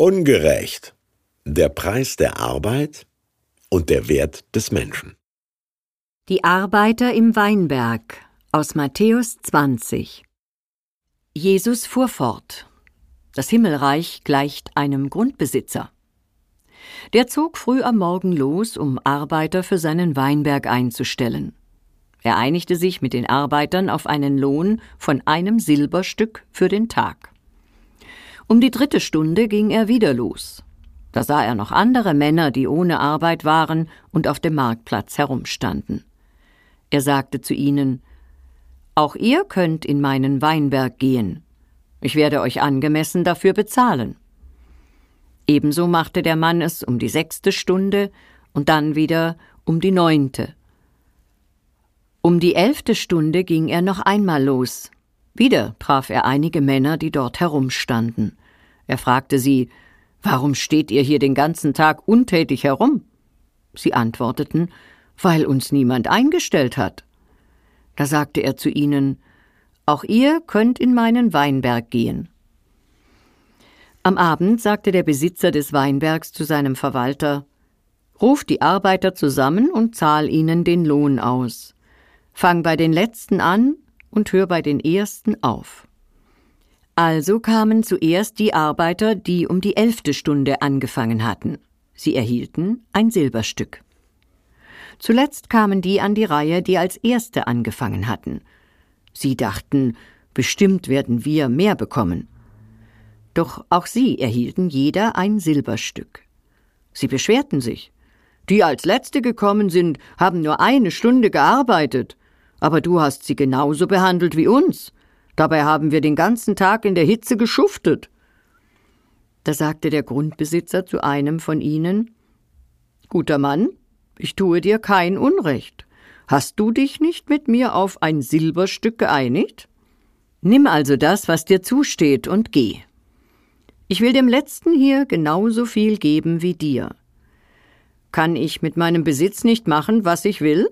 Ungerecht. Der Preis der Arbeit und der Wert des Menschen. Die Arbeiter im Weinberg aus Matthäus 20 Jesus fuhr fort. Das Himmelreich gleicht einem Grundbesitzer. Der zog früh am Morgen los, um Arbeiter für seinen Weinberg einzustellen. Er einigte sich mit den Arbeitern auf einen Lohn von einem Silberstück für den Tag. Um die dritte Stunde ging er wieder los. Da sah er noch andere Männer, die ohne Arbeit waren und auf dem Marktplatz herumstanden. Er sagte zu ihnen Auch ihr könnt in meinen Weinberg gehen. Ich werde euch angemessen dafür bezahlen. Ebenso machte der Mann es um die sechste Stunde und dann wieder um die neunte. Um die elfte Stunde ging er noch einmal los. Wieder traf er einige Männer, die dort herumstanden. Er fragte sie Warum steht ihr hier den ganzen Tag untätig herum? Sie antworteten Weil uns niemand eingestellt hat. Da sagte er zu ihnen Auch ihr könnt in meinen Weinberg gehen. Am Abend sagte der Besitzer des Weinbergs zu seinem Verwalter Ruf die Arbeiter zusammen und zahl ihnen den Lohn aus. Fang bei den Letzten an und hör bei den Ersten auf. Also kamen zuerst die Arbeiter, die um die elfte Stunde angefangen hatten. Sie erhielten ein Silberstück. Zuletzt kamen die an die Reihe, die als Erste angefangen hatten. Sie dachten, bestimmt werden wir mehr bekommen. Doch auch sie erhielten jeder ein Silberstück. Sie beschwerten sich. Die als Letzte gekommen sind, haben nur eine Stunde gearbeitet. Aber du hast sie genauso behandelt wie uns. Dabei haben wir den ganzen Tag in der Hitze geschuftet. Da sagte der Grundbesitzer zu einem von ihnen Guter Mann, ich tue dir kein Unrecht. Hast du dich nicht mit mir auf ein Silberstück geeinigt? Nimm also das, was dir zusteht, und geh. Ich will dem Letzten hier genauso viel geben wie dir. Kann ich mit meinem Besitz nicht machen, was ich will?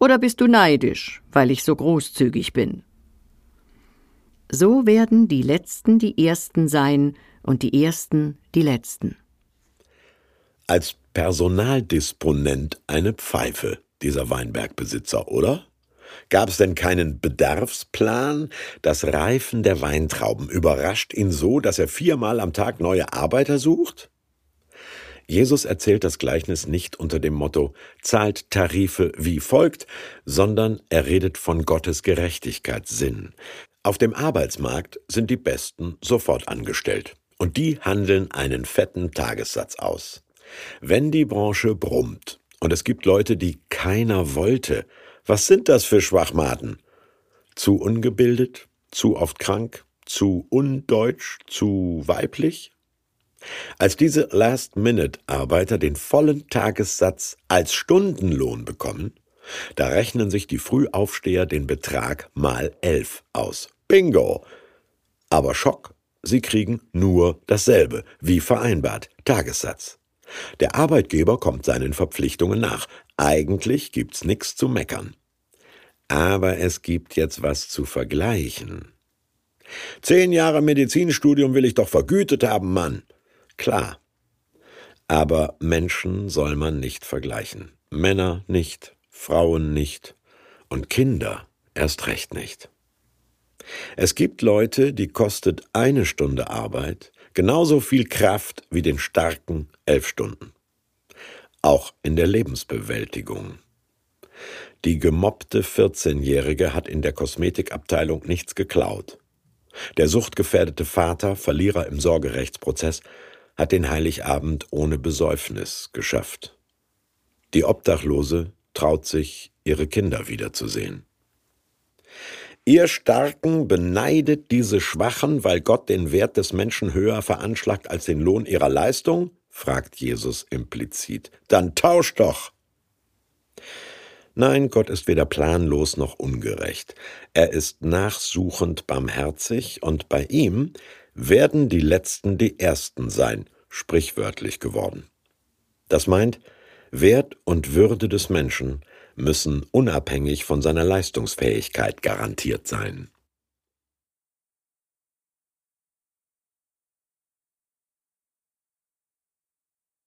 Oder bist du neidisch, weil ich so großzügig bin? So werden die Letzten die Ersten sein und die Ersten die Letzten. Als Personaldisponent eine Pfeife, dieser Weinbergbesitzer, oder? Gab es denn keinen Bedarfsplan? Das Reifen der Weintrauben überrascht ihn so, dass er viermal am Tag neue Arbeiter sucht? Jesus erzählt das Gleichnis nicht unter dem Motto zahlt Tarife wie folgt, sondern er redet von Gottes Gerechtigkeitssinn. Auf dem Arbeitsmarkt sind die Besten sofort angestellt und die handeln einen fetten Tagessatz aus. Wenn die Branche brummt und es gibt Leute, die keiner wollte, was sind das für Schwachmaten? Zu ungebildet, zu oft krank, zu undeutsch, zu weiblich? Als diese Last-Minute-Arbeiter den vollen Tagessatz als Stundenlohn bekommen, da rechnen sich die Frühaufsteher den Betrag mal elf aus. Bingo! Aber Schock, sie kriegen nur dasselbe, wie vereinbart, Tagessatz. Der Arbeitgeber kommt seinen Verpflichtungen nach. Eigentlich gibt's nichts zu meckern. Aber es gibt jetzt was zu vergleichen. Zehn Jahre Medizinstudium will ich doch vergütet haben, Mann. Klar. Aber Menschen soll man nicht vergleichen. Männer nicht, Frauen nicht und Kinder erst recht nicht. Es gibt Leute, die kostet eine Stunde Arbeit genauso viel Kraft wie den starken elf Stunden. Auch in der Lebensbewältigung. Die gemobbte 14-Jährige hat in der Kosmetikabteilung nichts geklaut. Der suchtgefährdete Vater, Verlierer im Sorgerechtsprozess, hat den Heiligabend ohne Besäufnis geschafft. Die Obdachlose traut sich, ihre Kinder wiederzusehen. Ihr Starken beneidet diese Schwachen, weil Gott den Wert des Menschen höher veranschlagt als den Lohn ihrer Leistung? fragt Jesus implizit. Dann tauscht doch! Nein, Gott ist weder planlos noch ungerecht. Er ist nachsuchend barmherzig, und bei ihm werden die Letzten die Ersten sein, sprichwörtlich geworden. Das meint, Wert und Würde des Menschen müssen unabhängig von seiner Leistungsfähigkeit garantiert sein.